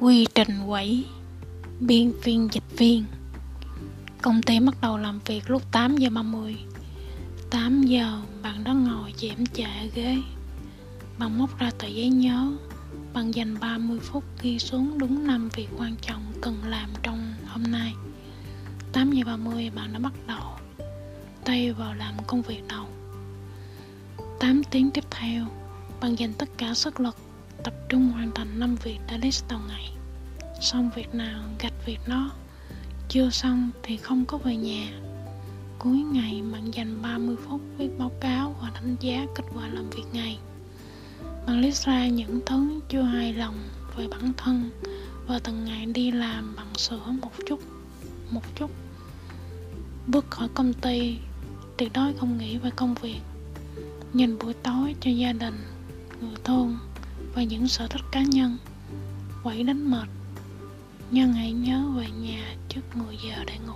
Quy trình quẩy, Biên phiên, dịch viên. Công ty bắt đầu làm việc lúc 8 giờ 30 8 giờ, bạn đã ngồi chễm chạ ghế. Bạn móc ra tờ giấy nhớ. Bạn dành 30 phút ghi xuống đúng năm việc quan trọng cần làm trong hôm nay. 8 giờ 30 bạn đã bắt đầu. Tay vào làm công việc đầu. 8 tiếng tiếp theo, bạn dành tất cả sức lực tập trung hoàn thành 5 việc đã list đầu ngày xong việc nào, gạch việc nó chưa xong thì không có về nhà. Cuối ngày bạn dành 30 phút viết báo cáo và đánh giá kết quả làm việc ngày. Bạn list ra những thứ chưa hài lòng về bản thân và từng ngày đi làm bằng sửa một chút một chút. Bước khỏi công ty, tuyệt đối không nghĩ về công việc. Nhìn buổi tối cho gia đình, người thôn và những sở thích cá nhân quẩy đánh mệt nhưng hãy nhớ về nhà trước 10 giờ để ngủ.